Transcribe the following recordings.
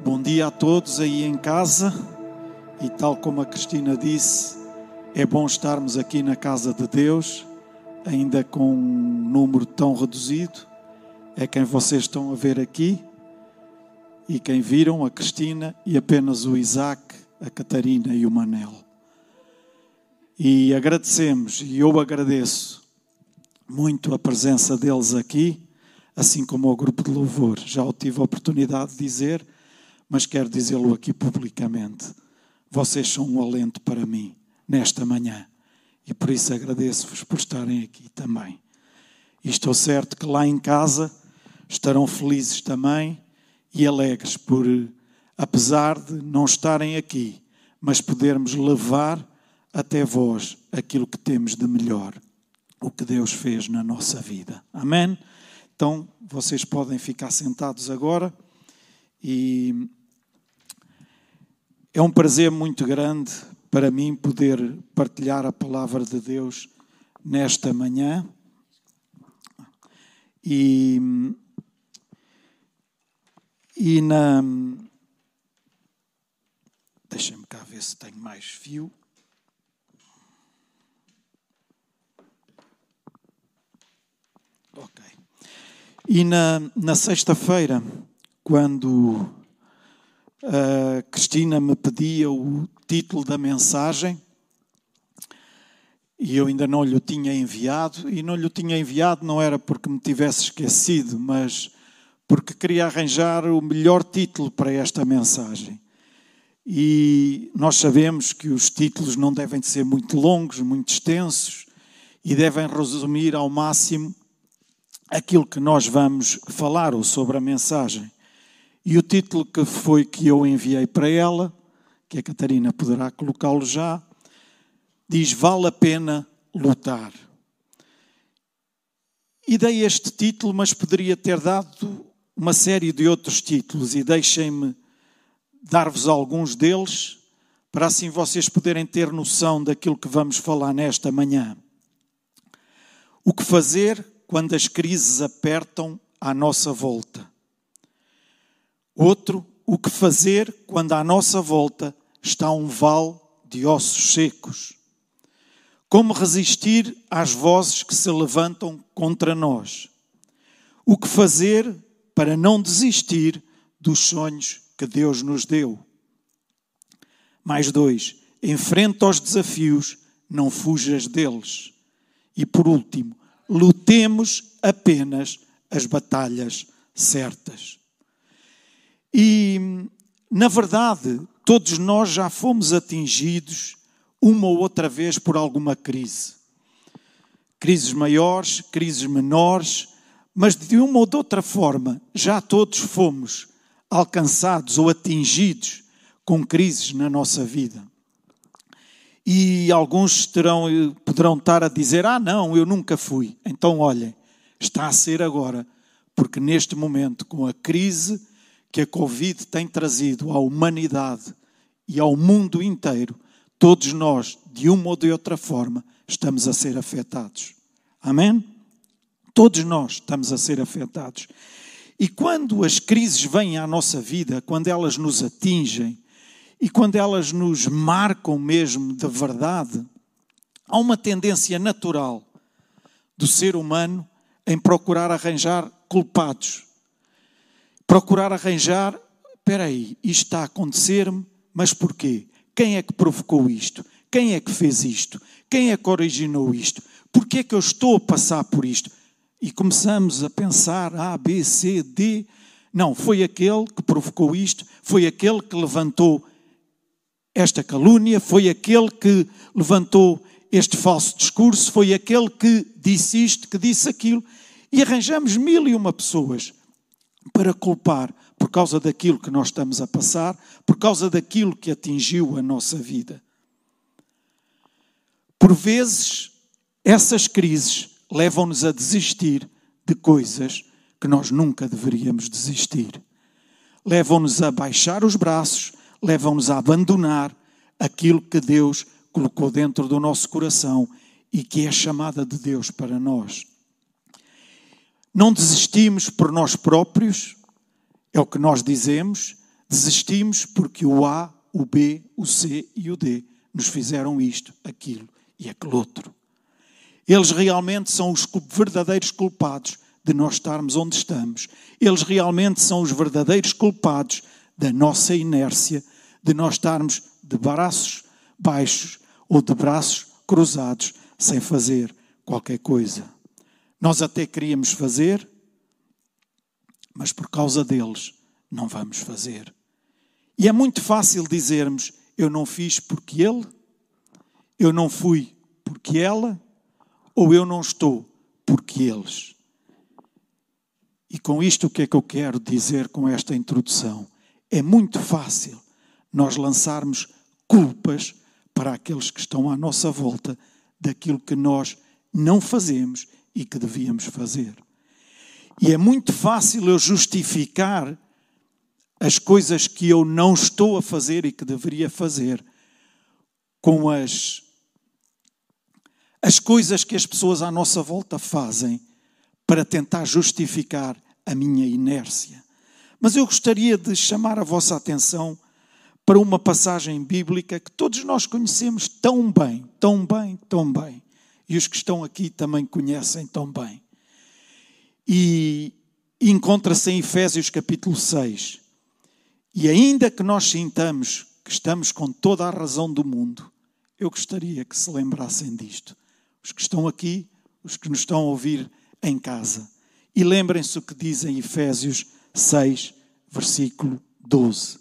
Bom dia a todos aí em casa. E tal como a Cristina disse, é bom estarmos aqui na casa de Deus, ainda com um número tão reduzido. É quem vocês estão a ver aqui e quem viram, a Cristina e apenas o Isaac, a Catarina e o Manel. E agradecemos, e eu agradeço muito a presença deles aqui, assim como ao grupo de louvor. Já o tive a oportunidade de dizer mas quero dizê-lo aqui publicamente. Vocês são um alento para mim nesta manhã e por isso agradeço-vos por estarem aqui também. E estou certo que lá em casa estarão felizes também e alegres por, apesar de não estarem aqui, mas podermos levar até vós aquilo que temos de melhor, o que Deus fez na nossa vida. Amém? Então, vocês podem ficar sentados agora e é um prazer muito grande para mim poder partilhar a palavra de Deus nesta manhã. E, e na. Deixa-me cá ver se tenho mais fio. Ok. E na, na sexta-feira, quando a Cristina me pedia o título da mensagem e eu ainda não lhe tinha enviado. E não lhe tinha enviado não era porque me tivesse esquecido, mas porque queria arranjar o melhor título para esta mensagem. E nós sabemos que os títulos não devem ser muito longos, muito extensos e devem resumir ao máximo aquilo que nós vamos falar ou sobre a mensagem. E o título que foi que eu enviei para ela, que a Catarina poderá colocá-lo já, diz: Vale a pena lutar. E dei este título, mas poderia ter dado uma série de outros títulos, e deixem-me dar-vos alguns deles, para assim vocês poderem ter noção daquilo que vamos falar nesta manhã. O que fazer quando as crises apertam à nossa volta? Outro, o que fazer quando à nossa volta está um vale de ossos secos? Como resistir às vozes que se levantam contra nós? O que fazer para não desistir dos sonhos que Deus nos deu? Mais dois, enfrenta os desafios, não fujas deles. E por último, lutemos apenas as batalhas certas. E, na verdade, todos nós já fomos atingidos uma ou outra vez por alguma crise. Crises maiores, crises menores, mas de uma ou de outra forma já todos fomos alcançados ou atingidos com crises na nossa vida. E alguns terão, poderão estar a dizer: Ah, não, eu nunca fui. Então, olhem, está a ser agora, porque neste momento, com a crise que a Covid tem trazido à humanidade e ao mundo inteiro, todos nós, de uma ou de outra forma, estamos a ser afetados. Amém? Todos nós estamos a ser afetados. E quando as crises vêm à nossa vida, quando elas nos atingem e quando elas nos marcam mesmo de verdade, há uma tendência natural do ser humano em procurar arranjar culpados procurar arranjar, espera aí, isto está a acontecer-me, mas porquê? Quem é que provocou isto? Quem é que fez isto? Quem é que originou isto? Porquê é que eu estou a passar por isto? E começamos a pensar A, B, C, D. Não, foi aquele que provocou isto, foi aquele que levantou esta calúnia, foi aquele que levantou este falso discurso, foi aquele que disse isto, que disse aquilo. E arranjamos mil e uma pessoas para culpar por causa daquilo que nós estamos a passar, por causa daquilo que atingiu a nossa vida. Por vezes, essas crises levam-nos a desistir de coisas que nós nunca deveríamos desistir. Levam-nos a baixar os braços, levam-nos a abandonar aquilo que Deus colocou dentro do nosso coração e que é chamada de Deus para nós. Não desistimos por nós próprios, é o que nós dizemos, Desistimos porque o A, o B, o C e o D nos fizeram isto, aquilo e aquele outro. Eles realmente são os verdadeiros culpados de nós estarmos onde estamos. Eles realmente são os verdadeiros culpados da nossa inércia, de nós estarmos de braços baixos ou de braços cruzados sem fazer qualquer coisa. Nós até queríamos fazer, mas por causa deles não vamos fazer. E é muito fácil dizermos: eu não fiz porque ele, eu não fui porque ela, ou eu não estou porque eles. E com isto, o que é que eu quero dizer com esta introdução? É muito fácil nós lançarmos culpas para aqueles que estão à nossa volta daquilo que nós não fazemos e que devíamos fazer. E é muito fácil eu justificar as coisas que eu não estou a fazer e que deveria fazer com as as coisas que as pessoas à nossa volta fazem para tentar justificar a minha inércia. Mas eu gostaria de chamar a vossa atenção para uma passagem bíblica que todos nós conhecemos tão bem, tão bem, tão bem. E os que estão aqui também conhecem tão bem. E encontra-se em Efésios capítulo 6. E ainda que nós sintamos que estamos com toda a razão do mundo, eu gostaria que se lembrassem disto os que estão aqui, os que nos estão a ouvir em casa. E lembrem-se o que diz em Efésios 6, versículo 12.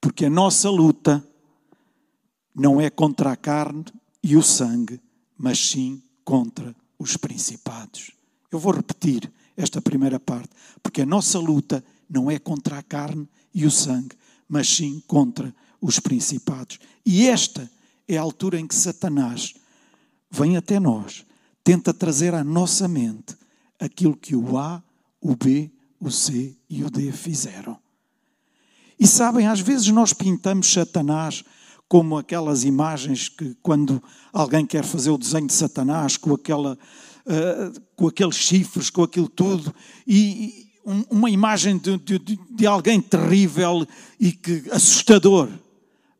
Porque a nossa luta não é contra a carne e o sangue, mas sim contra os principados. Eu vou repetir esta primeira parte. Porque a nossa luta não é contra a carne e o sangue, mas sim contra os principados. E esta é a altura em que Satanás vem até nós, tenta trazer à nossa mente aquilo que o A, o B, o C e o D fizeram. E sabem, às vezes nós pintamos Satanás como aquelas imagens que, quando alguém quer fazer o desenho de Satanás, com, aquela, uh, com aqueles chifres, com aquilo tudo, e, e uma imagem de, de, de alguém terrível e que assustador.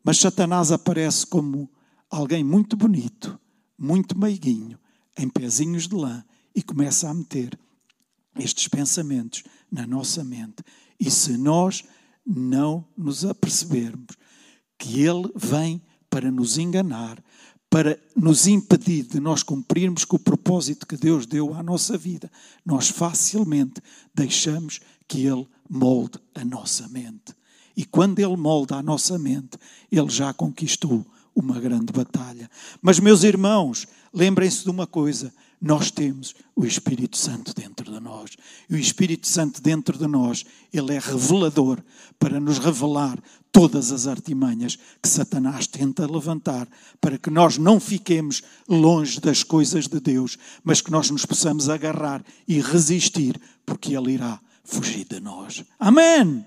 Mas Satanás aparece como alguém muito bonito, muito meiguinho, em pezinhos de lã, e começa a meter estes pensamentos na nossa mente. E se nós não nos apercebermos que Ele vem para nos enganar, para nos impedir de nós cumprirmos com o propósito que Deus deu à nossa vida, nós facilmente deixamos que Ele molde a nossa mente. E quando Ele molda a nossa mente, Ele já conquistou uma grande batalha. Mas, meus irmãos, lembrem-se de uma coisa: nós temos o Espírito Santo dentro de nós. E o Espírito Santo dentro de nós, ele é revelador para nos revelar todas as artimanhas que Satanás tenta levantar para que nós não fiquemos longe das coisas de Deus, mas que nós nos possamos agarrar e resistir, porque ele irá fugir de nós. Amém!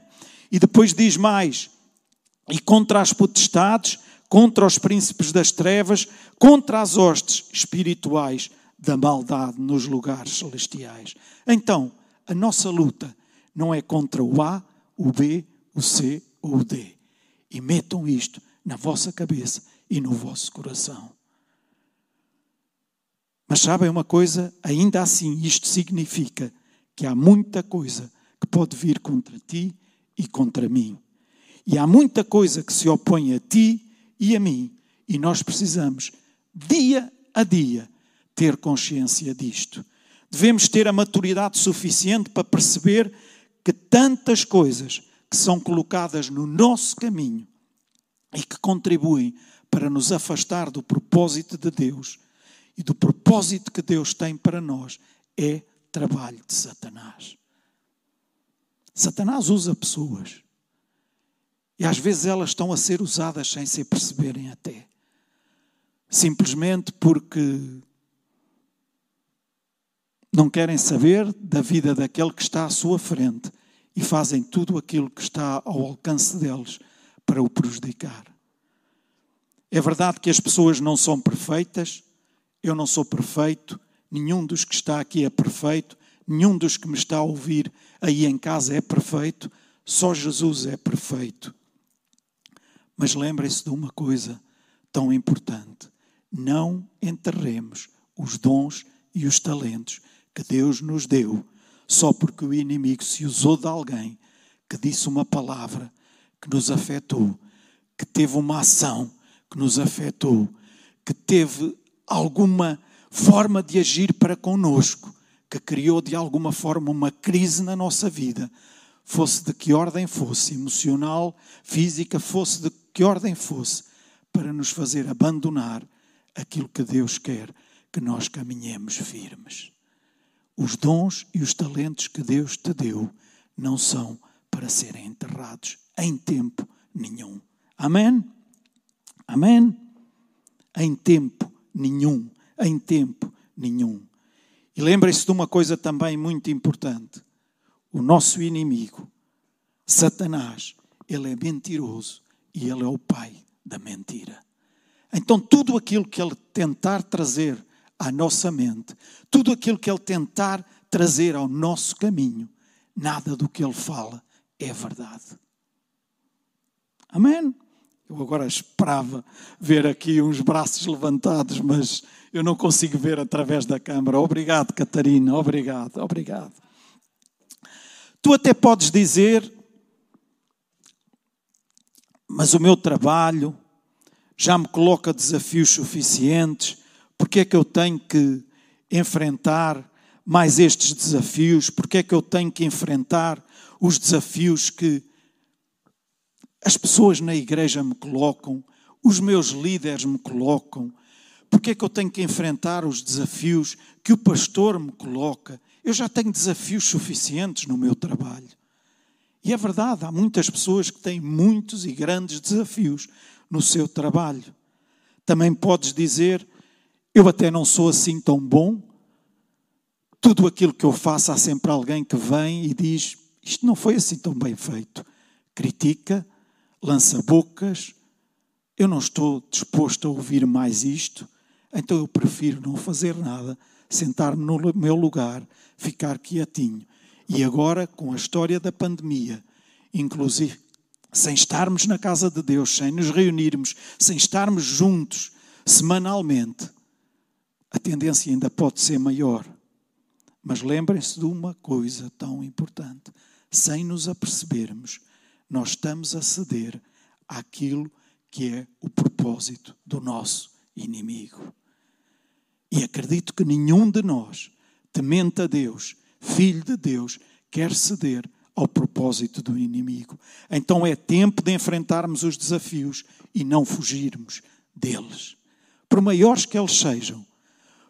E depois diz mais: e contra as potestades contra os príncipes das trevas, contra as hostes espirituais da maldade nos lugares celestiais. Então, a nossa luta não é contra o A, o B, o C ou o D. E metam isto na vossa cabeça e no vosso coração. Mas sabem uma coisa? Ainda assim, isto significa que há muita coisa que pode vir contra ti e contra mim. E há muita coisa que se opõe a ti e a mim. E nós precisamos, dia a dia, ter consciência disto. Devemos ter a maturidade suficiente para perceber que tantas coisas que são colocadas no nosso caminho e que contribuem para nos afastar do propósito de Deus e do propósito que Deus tem para nós é trabalho de Satanás. Satanás usa pessoas e às vezes elas estão a ser usadas sem se perceberem até. Simplesmente porque não querem saber da vida daquele que está à sua frente e fazem tudo aquilo que está ao alcance deles para o prejudicar. É verdade que as pessoas não são perfeitas, eu não sou perfeito, nenhum dos que está aqui é perfeito, nenhum dos que me está a ouvir aí em casa é perfeito, Só Jesus é perfeito. Mas lembrem-se de uma coisa tão importante: não enterremos os dons e os talentos que Deus nos deu só porque o inimigo se usou de alguém que disse uma palavra que nos afetou, que teve uma ação que nos afetou, que teve alguma forma de agir para conosco, que criou de alguma forma uma crise na nossa vida, fosse de que ordem fosse, emocional, física, fosse de que ordem fosse, para nos fazer abandonar aquilo que Deus quer que nós caminhemos firmes. Os dons e os talentos que Deus te deu não são para serem enterrados em tempo nenhum. Amém? Amém? Em tempo nenhum. Em tempo nenhum. E lembre-se de uma coisa também muito importante. O nosso inimigo, Satanás, ele é mentiroso e ele é o pai da mentira. Então, tudo aquilo que ele tentar trazer à nossa mente, tudo aquilo que ele tentar trazer ao nosso caminho, nada do que ele fala é verdade. Amém? Eu agora esperava ver aqui uns braços levantados, mas eu não consigo ver através da câmara. Obrigado, Catarina. Obrigado, obrigado. Tu até podes dizer, mas o meu trabalho já me coloca desafios suficientes, porque é que eu tenho que enfrentar mais estes desafios? Porque é que eu tenho que enfrentar os desafios que as pessoas na igreja me colocam, os meus líderes me colocam? Porque é que eu tenho que enfrentar os desafios que o pastor me coloca? Eu já tenho desafios suficientes no meu trabalho. E é verdade, há muitas pessoas que têm muitos e grandes desafios no seu trabalho. Também podes dizer: Eu até não sou assim tão bom. Tudo aquilo que eu faço, há sempre alguém que vem e diz: Isto não foi assim tão bem feito. Critica, lança bocas. Eu não estou disposto a ouvir mais isto, então eu prefiro não fazer nada, sentar-me no meu lugar, ficar quietinho. E agora, com a história da pandemia, inclusive sem estarmos na casa de Deus, sem nos reunirmos, sem estarmos juntos semanalmente, a tendência ainda pode ser maior. Mas lembrem-se de uma coisa tão importante: sem nos apercebermos, nós estamos a ceder àquilo que é o propósito do nosso inimigo. E acredito que nenhum de nós, temente a Deus, filho de Deus, quer ceder ao propósito do inimigo. Então é tempo de enfrentarmos os desafios e não fugirmos deles. Por maiores que eles sejam,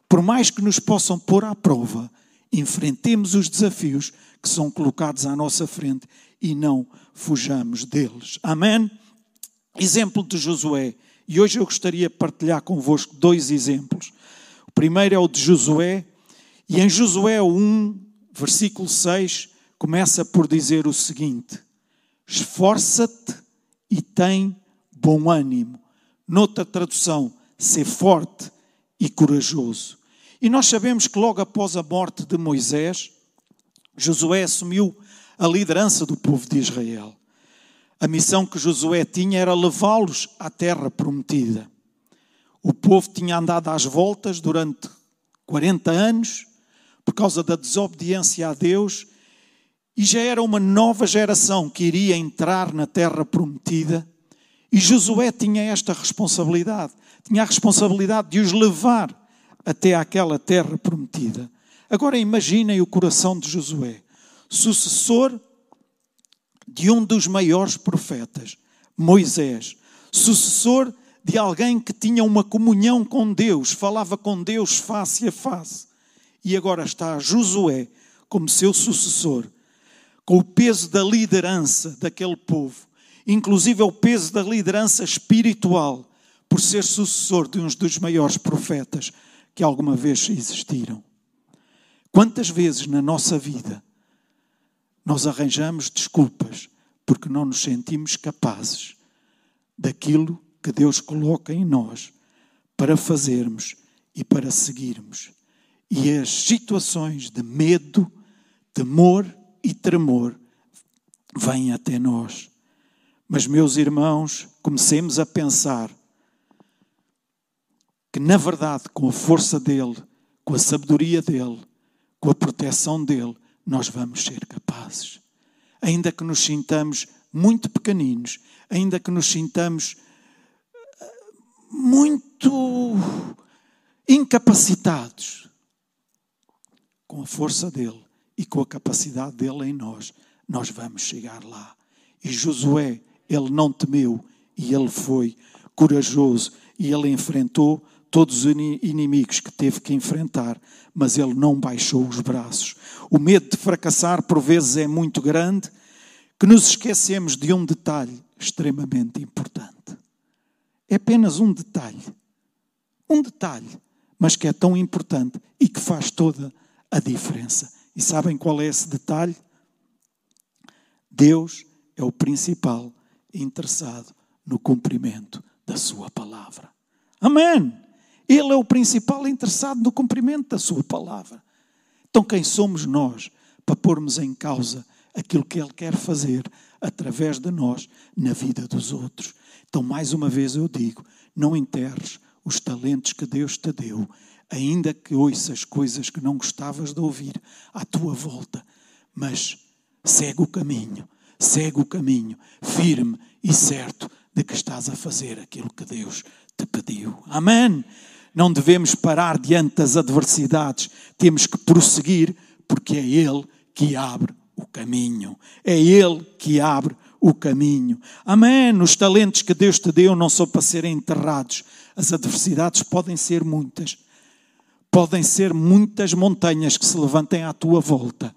por mais que nos possam pôr à prova, enfrentemos os desafios que são colocados à nossa frente e não fujamos deles. Amém? Exemplo de Josué. E hoje eu gostaria de partilhar convosco dois exemplos. O primeiro é o de Josué, e em Josué 1, versículo 6, começa por dizer o seguinte: esforça-te e tem bom ânimo. Noutra tradução, ser forte e corajoso. E nós sabemos que logo após a morte de Moisés, Josué assumiu a liderança do povo de Israel. A missão que Josué tinha era levá-los à terra prometida. O povo tinha andado às voltas durante 40 anos por causa da desobediência a Deus e já era uma nova geração que iria entrar na terra prometida. E Josué tinha esta responsabilidade. Tinha a responsabilidade de os levar até aquela terra prometida. Agora imaginem o coração de Josué, sucessor de um dos maiores profetas, Moisés, sucessor de alguém que tinha uma comunhão com Deus, falava com Deus face a face. E agora está Josué como seu sucessor com o peso da liderança daquele povo, inclusive o peso da liderança espiritual, por ser sucessor de um dos maiores profetas que alguma vez existiram. Quantas vezes na nossa vida nós arranjamos desculpas porque não nos sentimos capazes daquilo que Deus coloca em nós para fazermos e para seguirmos. E as situações de medo, temor e tremor vem até nós. Mas, meus irmãos, comecemos a pensar que, na verdade, com a força dele, com a sabedoria dele, com a proteção dele, nós vamos ser capazes. Ainda que nos sintamos muito pequeninos, ainda que nos sintamos eh, muito incapacitados, com a força dele e com a capacidade dele em nós, nós vamos chegar lá. E Josué, ele não temeu e ele foi corajoso e ele enfrentou todos os inimigos que teve que enfrentar, mas ele não baixou os braços. O medo de fracassar por vezes é muito grande, que nos esquecemos de um detalhe extremamente importante. É apenas um detalhe. Um detalhe, mas que é tão importante e que faz toda a diferença. E sabem qual é esse detalhe? Deus é o principal interessado no cumprimento da Sua palavra. Amém! Ele é o principal interessado no cumprimento da Sua palavra. Então, quem somos nós para pormos em causa aquilo que Ele quer fazer através de nós na vida dos outros? Então, mais uma vez eu digo: não enterres os talentos que Deus te deu, ainda que ouças coisas que não gostavas de ouvir à tua volta, mas segue o caminho, segue o caminho, firme e certo de que estás a fazer aquilo que Deus te pediu. Amém não devemos parar diante das adversidades, temos que prosseguir, porque é Ele que abre o caminho. É Ele que abre o caminho. Amém. Os talentos que Deus te deu não são para serem enterrados. As adversidades podem ser muitas. Podem ser muitas montanhas que se levantem à tua volta.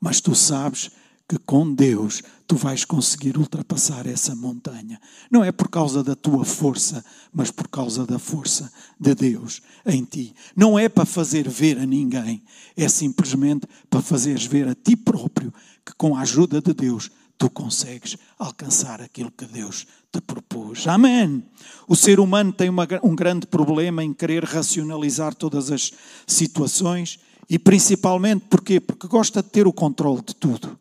Mas tu sabes que com Deus tu vais conseguir ultrapassar essa montanha. Não é por causa da tua força, mas por causa da força de Deus em ti. Não é para fazer ver a ninguém, é simplesmente para fazeres ver a ti próprio que com a ajuda de Deus tu consegues alcançar aquilo que Deus te propôs. Amém. O ser humano tem uma, um grande problema em querer racionalizar todas as situações e principalmente porquê? Porque gosta de ter o controle de tudo.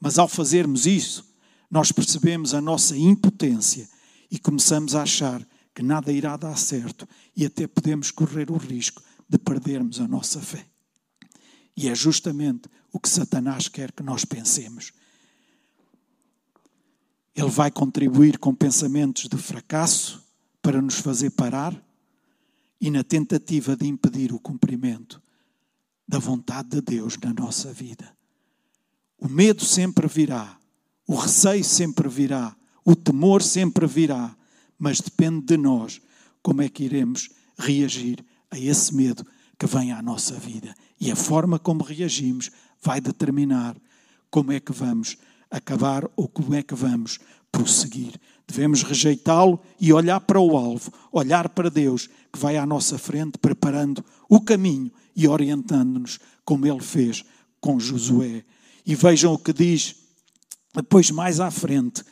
Mas ao fazermos isso, nós percebemos a nossa impotência e começamos a achar que nada irá dar certo e até podemos correr o risco de perdermos a nossa fé. E é justamente o que Satanás quer que nós pensemos. Ele vai contribuir com pensamentos de fracasso para nos fazer parar e na tentativa de impedir o cumprimento da vontade de Deus na nossa vida. O medo sempre virá, o receio sempre virá, o temor sempre virá, mas depende de nós como é que iremos reagir a esse medo que vem à nossa vida. E a forma como reagimos vai determinar como é que vamos acabar ou como é que vamos prosseguir. Devemos rejeitá-lo e olhar para o alvo, olhar para Deus que vai à nossa frente, preparando o caminho e orientando-nos, como ele fez com Josué. E vejam o que diz depois mais à frente.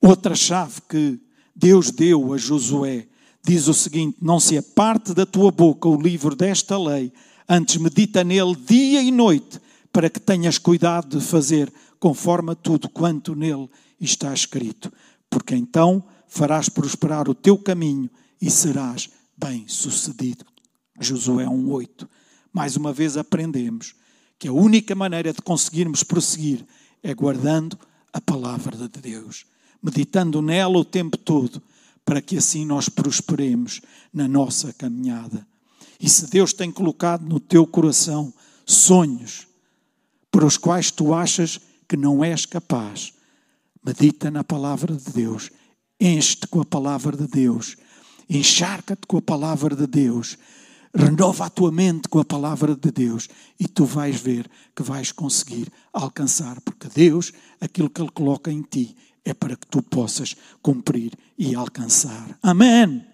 Outra chave que Deus deu a Josué diz o seguinte: Não se aparte da tua boca o livro desta lei, antes medita nele dia e noite, para que tenhas cuidado de fazer conforme a tudo quanto nele está escrito, porque então farás prosperar o teu caminho e serás bem-sucedido. Josué 1:8. Mais uma vez aprendemos que a única maneira de conseguirmos prosseguir é guardando a palavra de Deus, meditando nela o tempo todo, para que assim nós prosperemos na nossa caminhada. E se Deus tem colocado no teu coração sonhos para os quais tu achas que não és capaz, medita na palavra de Deus, enche-te com a palavra de Deus, encharca-te com a palavra de Deus, renova a tua mente com a palavra de Deus e tu vais ver que vais conseguir alcançar, porque Deus, aquilo que Ele coloca em ti, é para que tu possas cumprir e alcançar. Amém.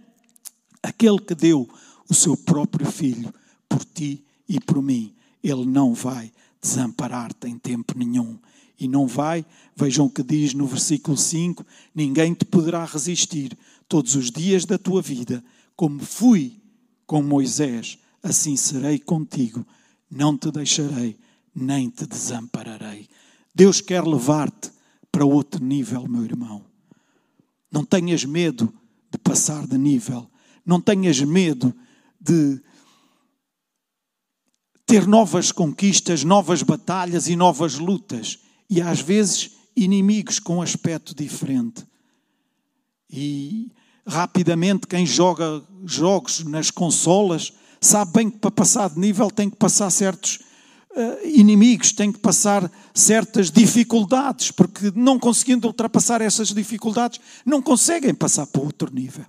Aquele que deu o seu próprio filho por ti e por mim, Ele não vai desamparar-te em tempo nenhum. E não vai, vejam o que diz no versículo 5: ninguém te poderá resistir todos os dias da tua vida, como fui com Moisés, assim serei contigo, não te deixarei, nem te desampararei. Deus quer levar-te para outro nível, meu irmão. Não tenhas medo de passar de nível. Não tenhas medo de ter novas conquistas, novas batalhas e novas lutas. E às vezes inimigos com aspecto diferente. E rapidamente quem joga jogos nas consolas sabe bem que para passar de nível tem que passar certos uh, inimigos, tem que passar certas dificuldades, porque não conseguindo ultrapassar essas dificuldades, não conseguem passar para outro nível.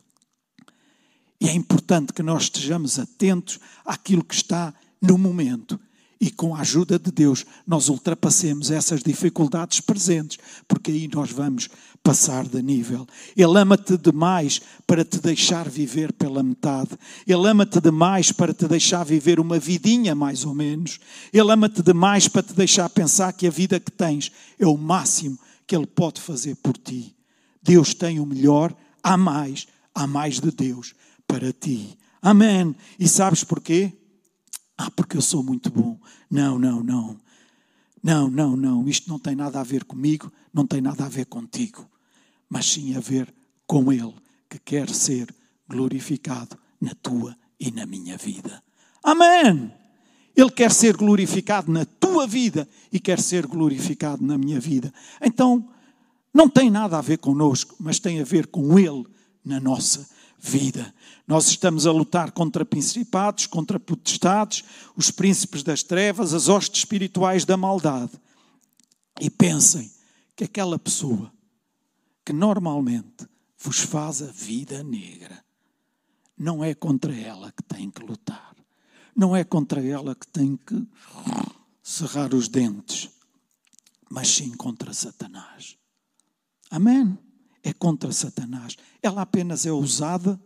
E é importante que nós estejamos atentos àquilo que está no momento e com a ajuda de Deus nós ultrapassemos essas dificuldades presentes, porque aí nós vamos passar de nível. Ele ama-te demais para te deixar viver pela metade. Ele ama-te demais para te deixar viver uma vidinha, mais ou menos. Ele ama-te demais para te deixar pensar que a vida que tens é o máximo que Ele pode fazer por ti. Deus tem o melhor, há mais, há mais de Deus para ti. Amém. E sabes porquê? Ah, porque eu sou muito bom. Não, não, não. Não, não, não. Isto não tem nada a ver comigo, não tem nada a ver contigo, mas sim a ver com Ele, que quer ser glorificado na tua e na minha vida. Amém! Ele quer ser glorificado na tua vida e quer ser glorificado na minha vida. Então, não tem nada a ver conosco, mas tem a ver com Ele na nossa vida. Nós estamos a lutar contra principados, contra potestades, os príncipes das trevas, as hostes espirituais da maldade. E pensem que aquela pessoa que normalmente vos faz a vida negra, não é contra ela que tem que lutar. Não é contra ela que tem que cerrar os dentes, mas sim contra Satanás. Amém? É contra Satanás. Ela apenas é usada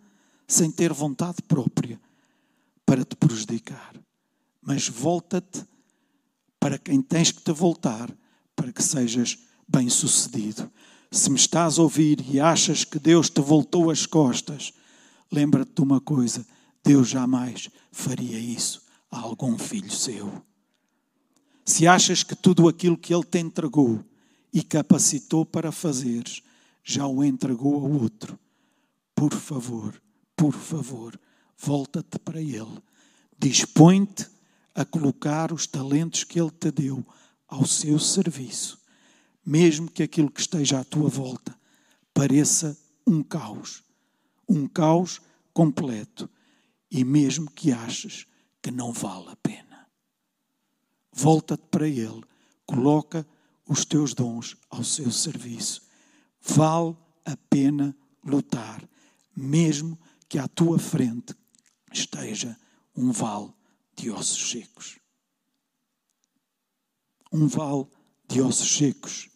sem ter vontade própria para te prejudicar. Mas volta-te para quem tens que te voltar para que sejas bem-sucedido. Se me estás a ouvir e achas que Deus te voltou as costas, lembra-te de uma coisa: Deus jamais faria isso a algum filho seu. Se achas que tudo aquilo que Ele te entregou e capacitou para fazeres, já o entregou a outro, por favor, por favor, volta-te para Ele. Dispõe-te a colocar os talentos que Ele te deu ao seu serviço, mesmo que aquilo que esteja à tua volta pareça um caos, um caos completo, e mesmo que aches que não vale a pena. Volta-te para Ele, coloca os teus dons ao seu serviço. Vale a pena lutar, mesmo que à tua frente esteja um vale de ossos secos. Um vale de ossos secos.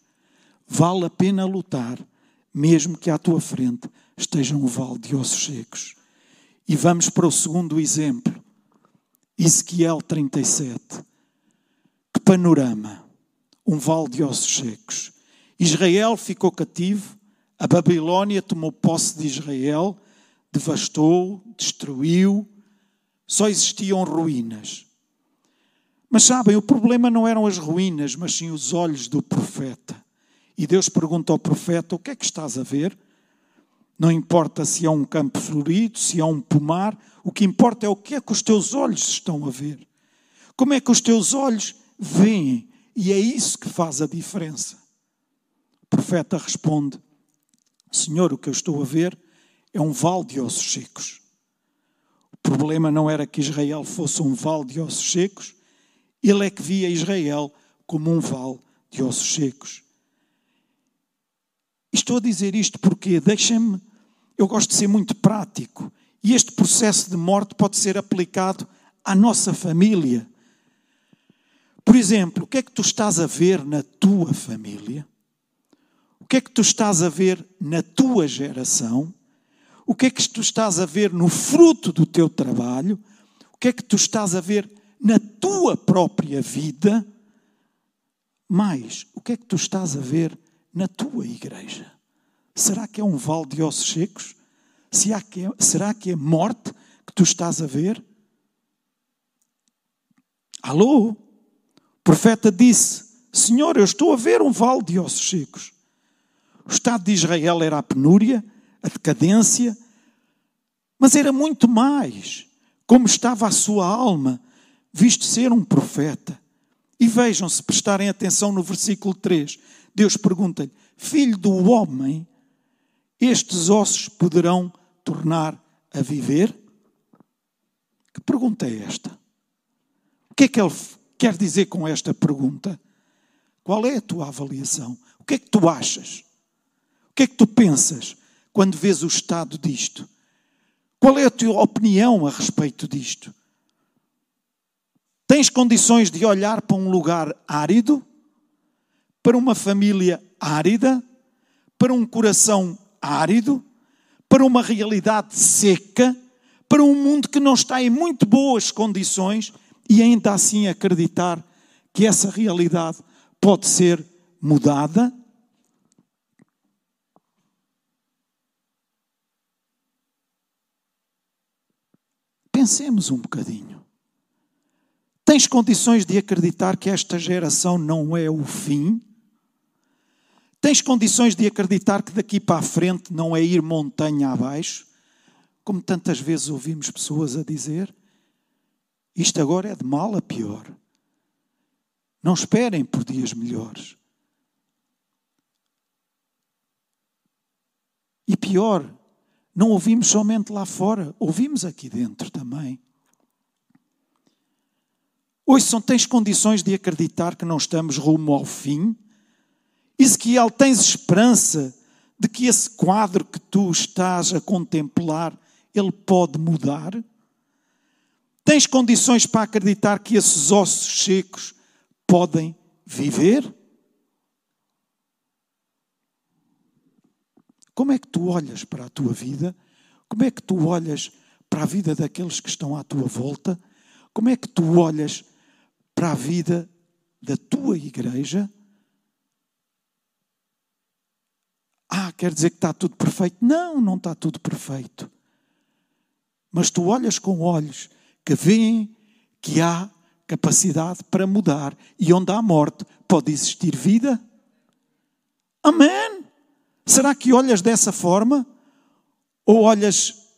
Vale a pena lutar, mesmo que à tua frente esteja um vale de ossos secos. E vamos para o segundo exemplo. Ezequiel 37. Que panorama! Um vale de ossos secos. Israel ficou cativo, a Babilônia tomou posse de Israel devastou, destruiu, só existiam ruínas. Mas sabem, o problema não eram as ruínas, mas sim os olhos do profeta. E Deus pergunta ao profeta: O que é que estás a ver? Não importa se é um campo florido, se é um pomar, o que importa é o que é que os teus olhos estão a ver. Como é que os teus olhos veem? E é isso que faz a diferença. O profeta responde: Senhor, o que eu estou a ver é um vale de ossos secos. O problema não era que Israel fosse um vale de ossos secos, ele é que via Israel como um vale de ossos secos. Estou a dizer isto porque, deixem-me, eu gosto de ser muito prático, e este processo de morte pode ser aplicado à nossa família. Por exemplo, o que é que tu estás a ver na tua família? O que é que tu estás a ver na tua geração? O que é que tu estás a ver no fruto do teu trabalho? O que é que tu estás a ver na tua própria vida? Mais, o que é que tu estás a ver na tua igreja? Será que é um vale de ossos secos? Será que é morte que tu estás a ver? Alô? O profeta disse: Senhor, eu estou a ver um vale de ossos secos. O Estado de Israel era a penúria, a decadência, mas era muito mais como estava a sua alma, visto ser um profeta. E vejam, se prestarem atenção no versículo 3, Deus pergunta-lhe: Filho do homem, estes ossos poderão tornar a viver? Que pergunta é esta? O que é que ele quer dizer com esta pergunta? Qual é a tua avaliação? O que é que tu achas? O que é que tu pensas quando vês o estado disto? Qual é a tua opinião a respeito disto? Tens condições de olhar para um lugar árido, para uma família árida, para um coração árido, para uma realidade seca, para um mundo que não está em muito boas condições e ainda assim acreditar que essa realidade pode ser mudada? Pensemos um bocadinho. Tens condições de acreditar que esta geração não é o fim? Tens condições de acreditar que daqui para a frente não é ir montanha abaixo? Como tantas vezes ouvimos pessoas a dizer, isto agora é de mal a pior. Não esperem por dias melhores. E pior, não ouvimos somente lá fora, ouvimos aqui dentro também. Hoje só tens condições de acreditar que não estamos rumo ao fim? Ezequiel, tens esperança de que esse quadro que tu estás a contemplar, ele pode mudar? Tens condições para acreditar que esses ossos secos podem viver? Como é que tu olhas para a tua vida? Como é que tu olhas para a vida daqueles que estão à tua volta? Como é que tu olhas para a vida da tua igreja? Ah, quer dizer que está tudo perfeito? Não, não está tudo perfeito. Mas tu olhas com olhos que veem que há capacidade para mudar e onde há morte pode existir vida. Amém? Será que olhas dessa forma? Ou olhas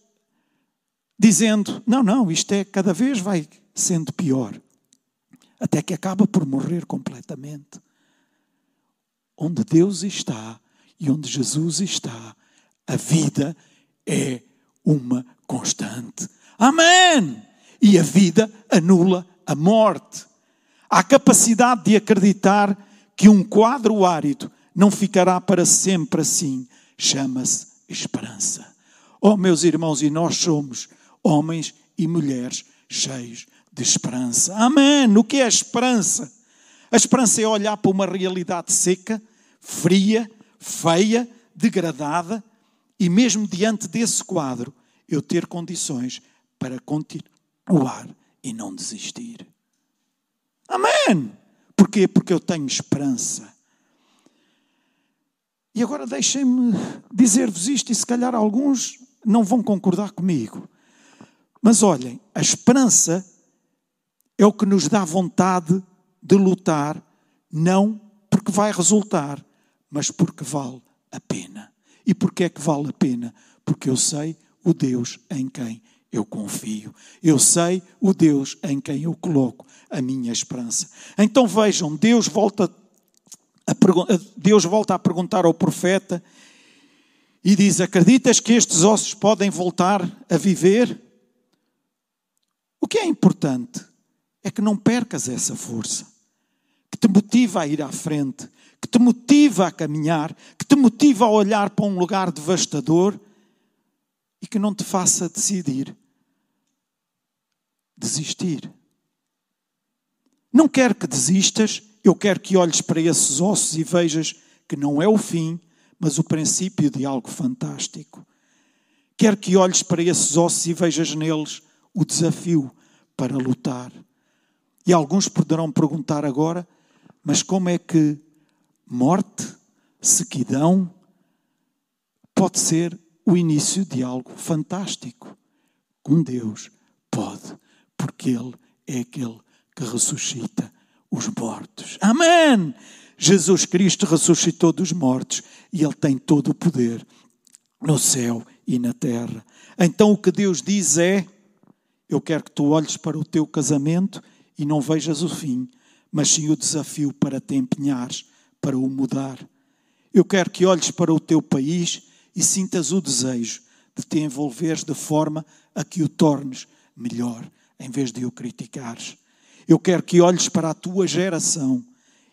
dizendo: não, não, isto é cada vez vai sendo pior, até que acaba por morrer completamente? Onde Deus está, e onde Jesus está, a vida é uma constante. Amém! E a vida anula a morte. Há capacidade de acreditar que um quadro árido não ficará para sempre assim. Chama-se esperança. Oh, meus irmãos, e nós somos homens e mulheres cheios de esperança. Amém! O que é a esperança? A esperança é olhar para uma realidade seca, fria, feia, degradada, e mesmo diante desse quadro, eu ter condições para continuar e não desistir. Amém! Porquê? Porque eu tenho esperança. E agora deixem-me dizer-vos isto, e se calhar alguns não vão concordar comigo. Mas olhem, a esperança é o que nos dá vontade de lutar, não porque vai resultar, mas porque vale a pena. E porquê é que vale a pena? Porque eu sei o Deus em quem eu confio. Eu sei o Deus em quem eu coloco a minha esperança. Então vejam, Deus volta a, Deus volta a perguntar ao profeta e diz: Acreditas que estes ossos podem voltar a viver? O que é importante é que não percas essa força, que te motiva a ir à frente, que te motiva a caminhar, que te motiva a olhar para um lugar devastador e que não te faça decidir desistir. Não quero que desistas, eu quero que olhes para esses ossos e vejas que não é o fim, mas o princípio de algo fantástico. Quero que olhes para esses ossos e vejas neles o desafio para lutar. E alguns poderão perguntar agora: mas como é que morte, sequidão, pode ser o início de algo fantástico. Com Deus pode, porque Ele é aquele que ressuscita os mortos. Amém! Jesus Cristo ressuscitou dos mortos e Ele tem todo o poder no céu e na terra. Então o que Deus diz é: Eu quero que tu olhes para o teu casamento e não vejas o fim, mas sim o desafio para te empenhares para o mudar. Eu quero que olhes para o teu país e sintas o desejo de te envolveres de forma a que o tornes melhor, em vez de o criticares. Eu quero que olhes para a tua geração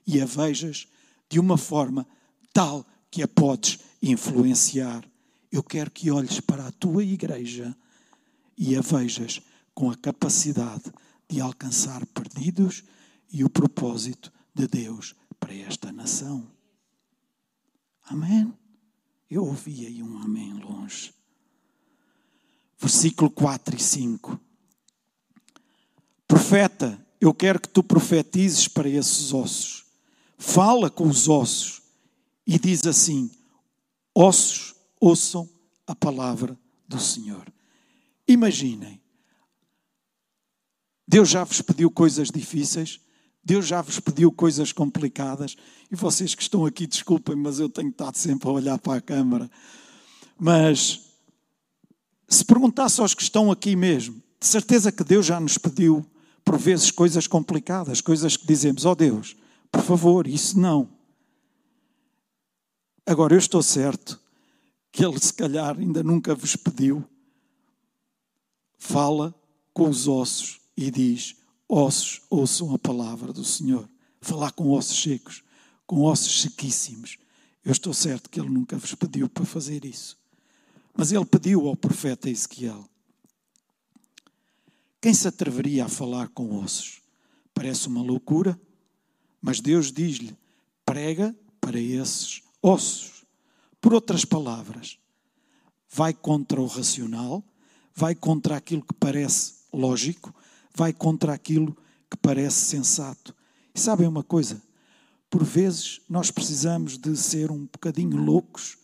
e a vejas de uma forma tal que a podes influenciar. Eu quero que olhes para a tua igreja e a vejas com a capacidade de alcançar perdidos e o propósito de Deus para esta nação. Amém? Eu ouvi aí um amém longe. Versículo 4 e 5. Profeta, eu quero que tu profetizes para esses ossos. Fala com os ossos e diz assim: Ossos, ouçam a palavra do Senhor. Imaginem, Deus já vos pediu coisas difíceis, Deus já vos pediu coisas complicadas, e vocês que estão aqui, desculpem, mas eu tenho estado sempre a olhar para a câmara. Mas se perguntasse aos que estão aqui mesmo, de certeza que Deus já nos pediu, por vezes, coisas complicadas, coisas que dizemos, ó oh Deus, por favor, isso não. Agora, eu estou certo que Ele, se calhar, ainda nunca vos pediu. Fala com os ossos e diz: Ossos, ouçam a palavra do Senhor. Falar com ossos secos, com ossos sequíssimos. Eu estou certo que Ele nunca vos pediu para fazer isso. Mas Ele pediu ao profeta Ezequiel. Quem se atreveria a falar com ossos? Parece uma loucura, mas Deus diz-lhe: prega para esses ossos. Por outras palavras, vai contra o racional, vai contra aquilo que parece lógico, vai contra aquilo que parece sensato. E sabem uma coisa? Por vezes nós precisamos de ser um bocadinho loucos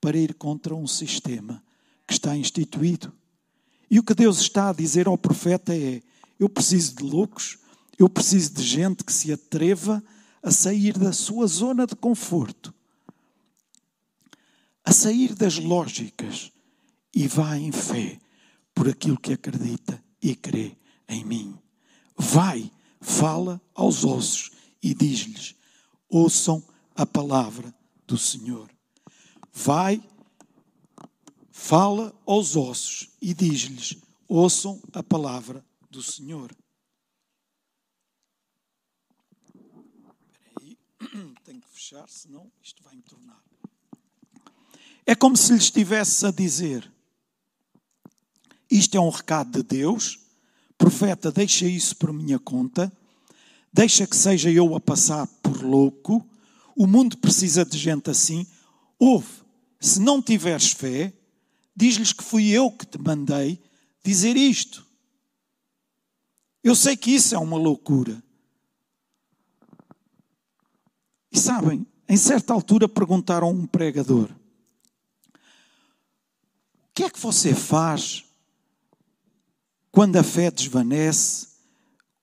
para ir contra um sistema que está instituído. E o que Deus está a dizer ao profeta é: eu preciso de loucos, eu preciso de gente que se atreva a sair da sua zona de conforto, a sair das lógicas e vá em fé por aquilo que acredita e crê em mim. Vai, fala aos ossos e diz-lhes: ouçam a palavra do Senhor. Vai, fala aos ossos e diz-lhes: ouçam a palavra do Senhor. Tenho que fechar, senão isto vai me tornar. É como se lhes estivesse a dizer: isto é um recado de Deus Profeta, deixa isso por minha conta, deixa que seja eu a passar por louco. O mundo precisa de gente assim. Ouve, se não tiveres fé, diz-lhes que fui eu que te mandei dizer isto. Eu sei que isso é uma loucura. E sabem, em certa altura perguntaram a um pregador: O que é que você faz quando a fé desvanece,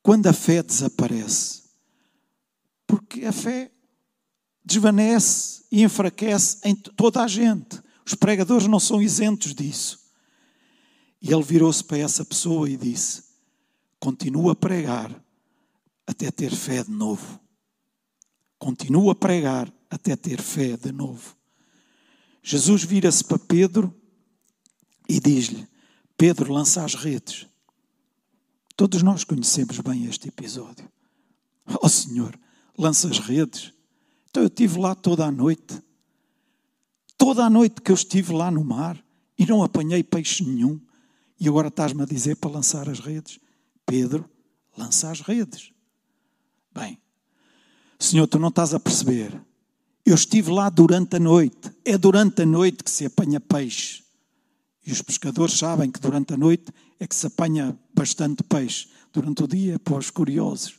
quando a fé desaparece. Porque a fé desvanece e enfraquece em toda a gente. Os pregadores não são isentos disso. E ele virou-se para essa pessoa e disse: Continua a pregar até ter fé de novo. Continua a pregar até ter fé de novo. Jesus vira-se para Pedro e diz-lhe: Pedro, lança as redes. Todos nós conhecemos bem este episódio. Oh Senhor, lança as redes. Então eu estive lá toda a noite. Toda a noite que eu estive lá no mar e não apanhei peixe nenhum. E agora estás-me a dizer para lançar as redes. Pedro, lança as redes. Bem, Senhor, tu não estás a perceber. Eu estive lá durante a noite. É durante a noite que se apanha peixe. E os pescadores sabem que durante a noite é que se apanha bastante peixe. Durante o dia, para os curiosos.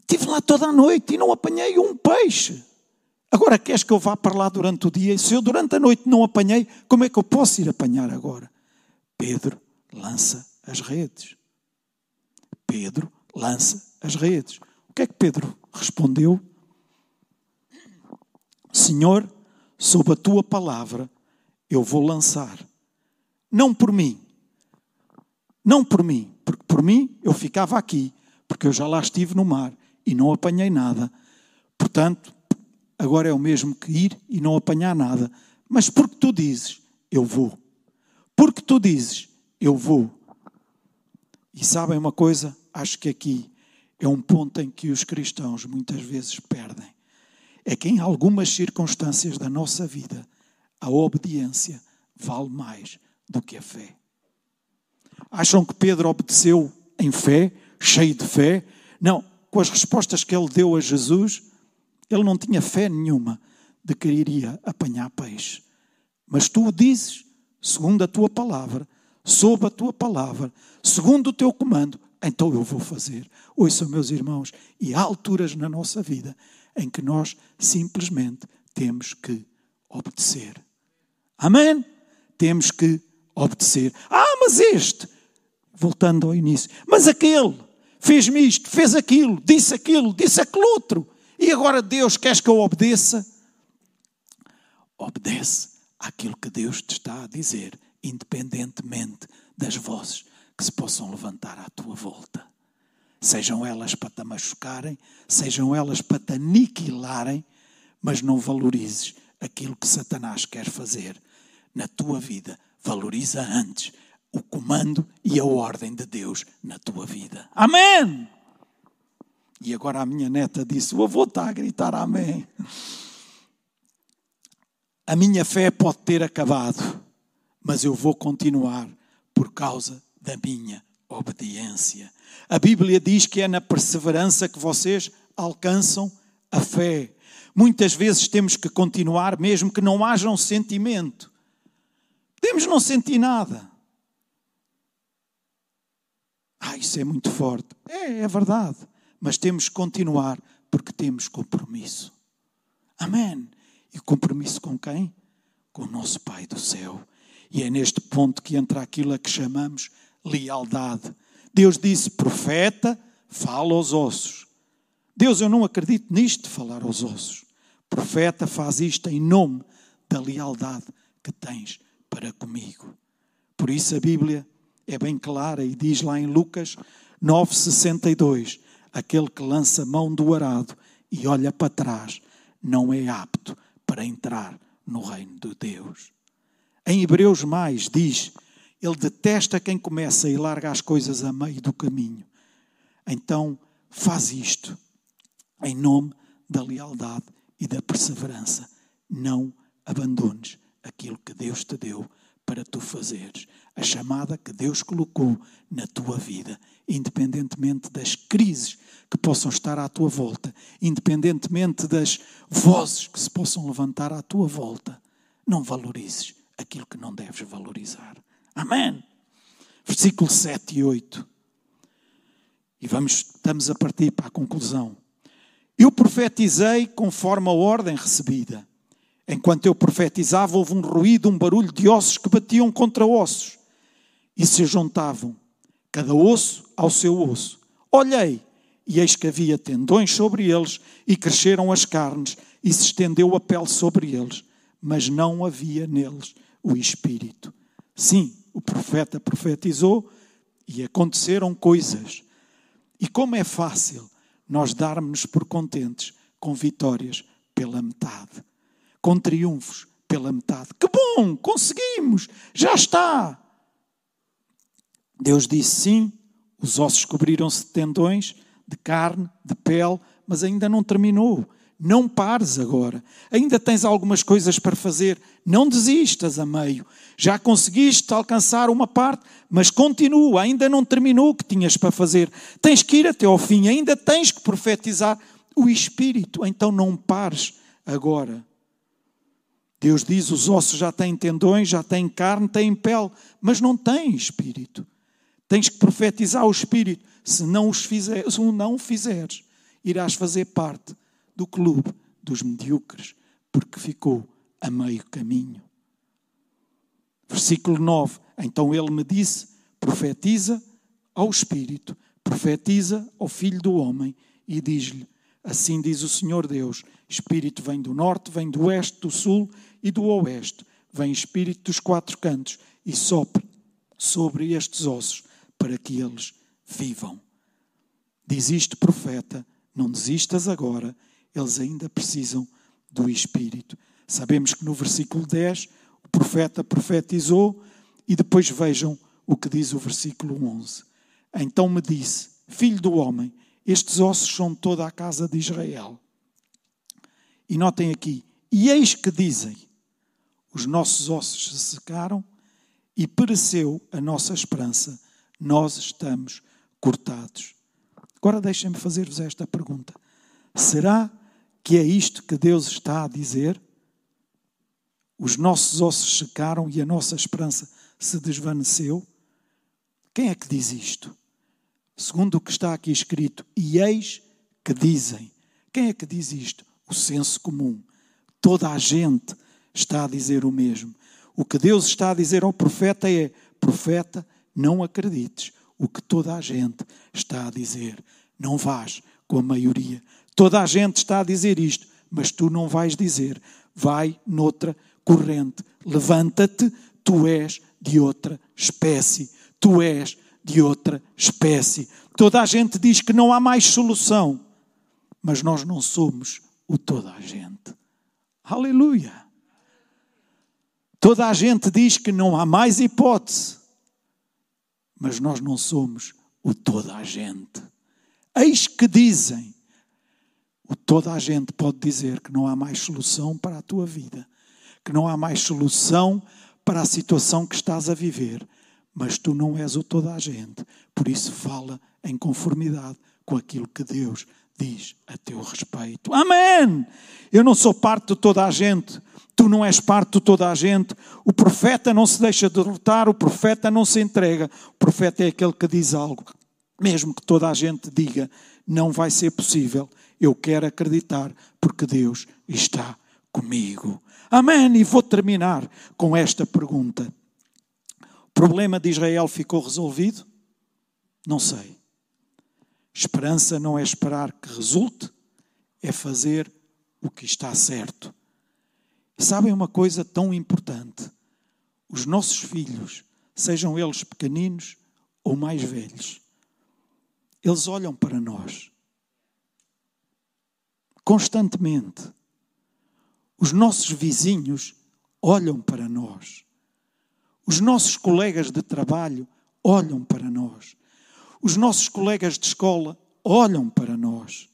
Estive lá toda a noite e não apanhei um peixe. Agora queres que eu vá para lá durante o dia? E se eu durante a noite não apanhei, como é que eu posso ir apanhar agora? Pedro lança as redes. Pedro lança as redes. O que é que Pedro respondeu? Senhor, sob a tua palavra eu vou lançar. Não por mim. Não por mim. Porque por mim eu ficava aqui. Porque eu já lá estive no mar e não apanhei nada. Portanto, agora é o mesmo que ir e não apanhar nada. Mas porque tu dizes, eu vou. Porque tu dizes, eu vou. E sabem uma coisa? Acho que aqui é um ponto em que os cristãos muitas vezes perdem. É que em algumas circunstâncias da nossa vida, a obediência vale mais do que a fé. Acham que Pedro obedeceu em fé, cheio de fé? Não, com as respostas que ele deu a Jesus, ele não tinha fé nenhuma de que iria apanhar peixe. Mas tu o dizes, segundo a tua palavra, sob a tua palavra, segundo o teu comando, então eu vou fazer. Ouçam, meus irmãos, e há alturas na nossa vida em que nós simplesmente temos que obedecer. Amém? Temos que obedecer. Ah, mas este, voltando ao início, mas aquele fez-me isto, fez aquilo, disse aquilo, disse aquele outro, e agora Deus queres que eu obedeça? Obedece àquilo que Deus te está a dizer, independentemente das vozes que se possam levantar à tua volta. Sejam elas para te machucarem, sejam elas para te aniquilarem, mas não valorizes aquilo que Satanás quer fazer na tua vida. Valoriza antes o comando e a ordem de Deus na tua vida. Amém! E agora a minha neta disse: O avô está a gritar Amém. A minha fé pode ter acabado, mas eu vou continuar por causa da minha obediência. A Bíblia diz que é na perseverança que vocês alcançam a fé. Muitas vezes temos que continuar, mesmo que não haja um sentimento. Podemos não sentir nada. Ah, isso é muito forte. É, é verdade. Mas temos que continuar porque temos compromisso. Amém. E compromisso com quem? Com o nosso Pai do céu. E é neste ponto que entra aquilo a que chamamos lealdade. Deus disse: profeta, fala aos ossos. Deus, eu não acredito nisto falar aos ossos. Profeta faz isto em nome da lealdade que tens para comigo. Por isso a Bíblia é bem clara e diz lá em Lucas 9,62: aquele que lança mão do arado e olha para trás não é apto para entrar no reino de Deus. Em Hebreus mais diz ele detesta quem começa e larga as coisas a meio do caminho. Então, faz isto em nome da lealdade e da perseverança. Não abandones aquilo que Deus te deu para tu fazeres. A chamada que Deus colocou na tua vida, independentemente das crises que possam estar à tua volta, independentemente das vozes que se possam levantar à tua volta, não valorizes aquilo que não deves valorizar. Amém. Versículo 7 e 8. E vamos, estamos a partir para a conclusão. Eu profetizei conforme a ordem recebida. Enquanto eu profetizava, houve um ruído, um barulho de ossos que batiam contra ossos e se juntavam, cada osso ao seu osso. Olhei, e eis que havia tendões sobre eles, e cresceram as carnes, e se estendeu a pele sobre eles, mas não havia neles o espírito. Sim, o profeta profetizou e aconteceram coisas. E como é fácil nós darmos por contentes com vitórias pela metade, com triunfos pela metade. Que bom, conseguimos, já está. Deus disse sim, os ossos cobriram-se de tendões, de carne, de pele, mas ainda não terminou. Não pares agora. Ainda tens algumas coisas para fazer. Não desistas a meio. Já conseguiste alcançar uma parte, mas continua. Ainda não terminou o que tinhas para fazer. Tens que ir até ao fim. Ainda tens que profetizar o Espírito. Então não pares agora. Deus diz: os ossos já têm tendões, já têm carne, têm pele, mas não têm Espírito. Tens que profetizar o Espírito. Se não, os fizer, se não o fizeres, irás fazer parte do clube dos medíocres, porque ficou a meio caminho. Versículo 9: Então ele me disse: profetiza ao Espírito, profetiza ao filho do homem e diz-lhe: Assim diz o Senhor Deus: Espírito vem do norte, vem do oeste, do sul e do oeste. Vem espírito dos quatro cantos e sopra sobre estes ossos para que eles vivam. Diz isto, profeta: Não desistas agora, eles ainda precisam do Espírito. Sabemos que no versículo 10 o profeta profetizou e depois vejam o que diz o versículo 11. Então me disse: Filho do homem, estes ossos são toda a casa de Israel. E notem aqui: E eis que dizem: Os nossos ossos se secaram e pereceu a nossa esperança, nós estamos cortados. Agora deixem-me fazer-vos esta pergunta: Será que é isto que Deus está a dizer? Os nossos ossos secaram e a nossa esperança se desvaneceu? Quem é que diz isto? Segundo o que está aqui escrito, e eis que dizem. Quem é que diz isto? O senso comum. Toda a gente está a dizer o mesmo. O que Deus está a dizer ao profeta é: profeta, não acredites o que toda a gente está a dizer. Não vás com a maioria. Toda a gente está a dizer isto, mas tu não vais dizer. Vai noutra corrente. Levanta-te, tu és de outra espécie. Tu és de outra espécie. Toda a gente diz que não há mais solução, mas nós não somos o toda a gente. Aleluia! Toda a gente diz que não há mais hipótese, mas nós não somos o toda a gente. Eis que dizem o toda a gente pode dizer que não há mais solução para a tua vida, que não há mais solução para a situação que estás a viver, mas tu não és o toda a gente, por isso fala em conformidade com aquilo que Deus diz a teu respeito. Amém! Eu não sou parte de toda a gente, tu não és parte de toda a gente. O profeta não se deixa derrotar, o profeta não se entrega. O profeta é aquele que diz algo, mesmo que toda a gente diga, não vai ser possível. Eu quero acreditar porque Deus está comigo. Amém. E vou terminar com esta pergunta: O problema de Israel ficou resolvido? Não sei. Esperança não é esperar que resulte, é fazer o que está certo. E sabem uma coisa tão importante? Os nossos filhos, sejam eles pequeninos ou mais velhos, eles olham para nós constantemente. Os nossos vizinhos olham para nós. Os nossos colegas de trabalho olham para nós. Os nossos colegas de escola olham para nós.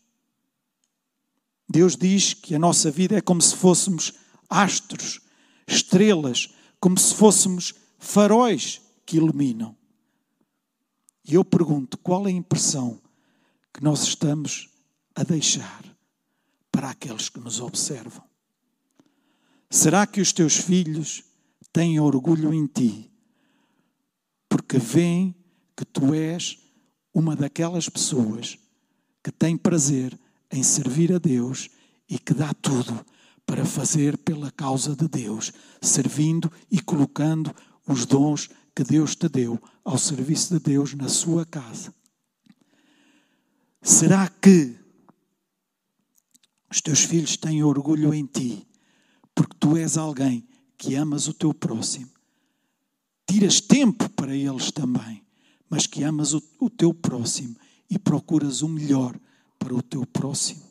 Deus diz que a nossa vida é como se fôssemos astros, estrelas, como se fôssemos faróis que iluminam. E eu pergunto: qual é a impressão que nós estamos a deixar? para aqueles que nos observam? Será que os teus filhos têm orgulho em ti porque veem que tu és uma daquelas pessoas que tem prazer em servir a Deus e que dá tudo para fazer pela causa de Deus, servindo e colocando os dons que Deus te deu ao serviço de Deus na sua casa? Será que os teus filhos têm orgulho em ti, porque tu és alguém que amas o teu próximo. Tiras tempo para eles também, mas que amas o, o teu próximo e procuras o melhor para o teu próximo.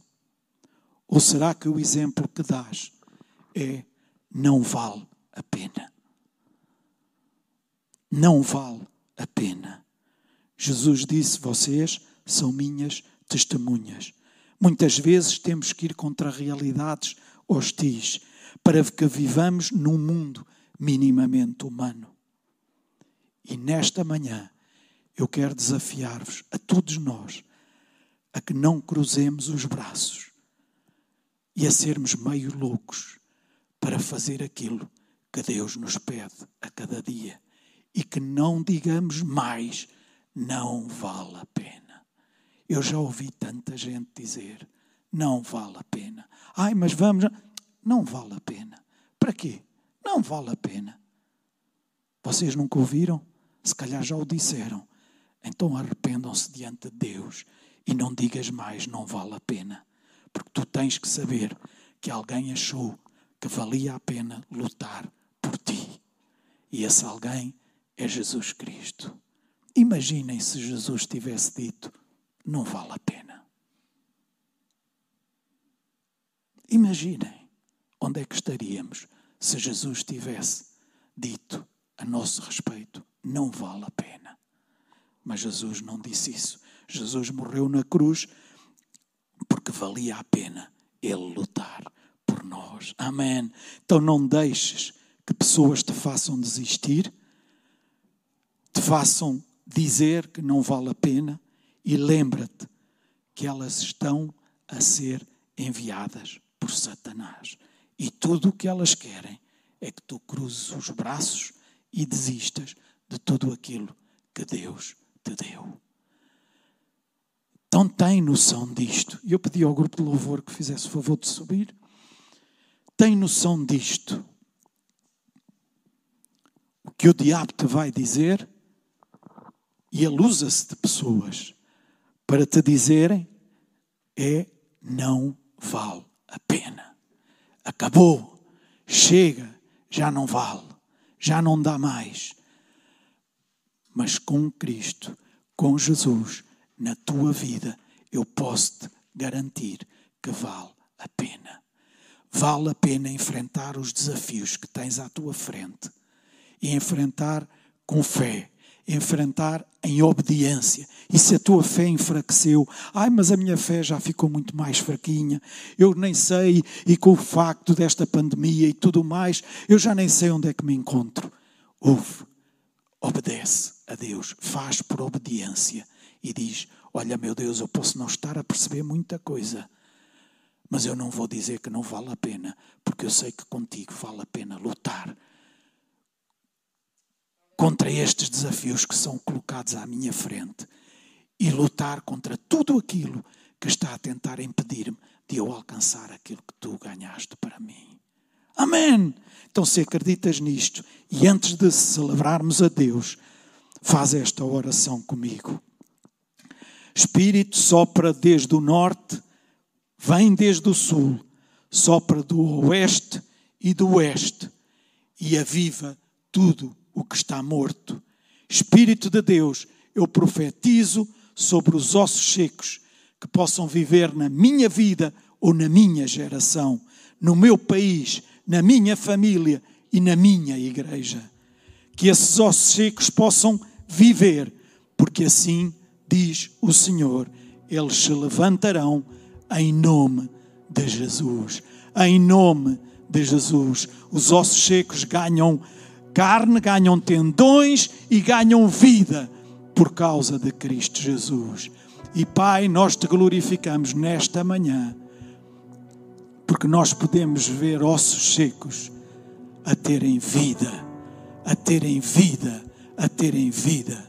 Ou será que o exemplo que dás é não vale a pena? Não vale a pena. Jesus disse: Vocês são minhas testemunhas. Muitas vezes temos que ir contra realidades hostis para que vivamos num mundo minimamente humano. E nesta manhã eu quero desafiar-vos, a todos nós, a que não cruzemos os braços e a sermos meio loucos para fazer aquilo que Deus nos pede a cada dia e que não digamos mais, não vale a pena. Eu já ouvi tanta gente dizer: não vale a pena. Ai, mas vamos. Não vale a pena. Para quê? Não vale a pena. Vocês nunca ouviram? Se calhar já o disseram. Então arrependam-se diante de Deus e não digas mais, não vale a pena. Porque tu tens que saber que alguém achou que valia a pena lutar por ti. E esse alguém é Jesus Cristo. Imaginem se Jesus tivesse dito: não vale a pena. Imaginem onde é que estaríamos se Jesus tivesse dito a nosso respeito: não vale a pena. Mas Jesus não disse isso. Jesus morreu na cruz porque valia a pena ele lutar por nós. Amém. Então não deixes que pessoas te façam desistir, te façam dizer que não vale a pena e lembra-te que elas estão a ser enviadas por Satanás. E tudo o que elas querem é que tu cruzes os braços e desistas de tudo aquilo que Deus te deu. Então tem noção disto. Eu pedi ao grupo de louvor que fizesse o favor de subir. Tem noção disto. O que o diabo te vai dizer, e ele usa-se de pessoas para te dizerem, é não vale a pena. Acabou, chega, já não vale, já não dá mais. Mas com Cristo, com Jesus, na tua vida, eu posso te garantir que vale a pena. Vale a pena enfrentar os desafios que tens à tua frente e enfrentar com fé, enfrentar em obediência. E se a tua fé enfraqueceu, ai, mas a minha fé já ficou muito mais fraquinha, eu nem sei, e com o facto desta pandemia e tudo mais, eu já nem sei onde é que me encontro. Ouve, obedece a Deus, faz por obediência e diz: Olha, meu Deus, eu posso não estar a perceber muita coisa, mas eu não vou dizer que não vale a pena, porque eu sei que contigo vale a pena lutar contra estes desafios que são colocados à minha frente e lutar contra tudo aquilo que está a tentar impedir-me de eu alcançar aquilo que tu ganhaste para mim. Amém! Então, se acreditas nisto e antes de celebrarmos a Deus, faz esta oração comigo. Espírito sopra desde o norte, vem desde o sul, sopra do oeste e do oeste e aviva tudo o que está morto. Espírito de Deus, eu profetizo sobre os ossos secos que possam viver na minha vida ou na minha geração, no meu país, na minha família e na minha igreja. Que esses ossos secos possam viver, porque assim diz o Senhor, eles se levantarão em nome de Jesus. Em nome de Jesus. Os ossos secos ganham carne, ganham tendões e ganham vida por causa de Cristo Jesus. E Pai, nós te glorificamos nesta manhã, porque nós podemos ver ossos secos a terem vida, a terem vida, a terem vida,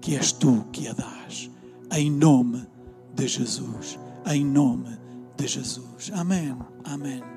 que és tu que a dás. Em nome de Jesus. Em nome de Jesus. Amém. Amém.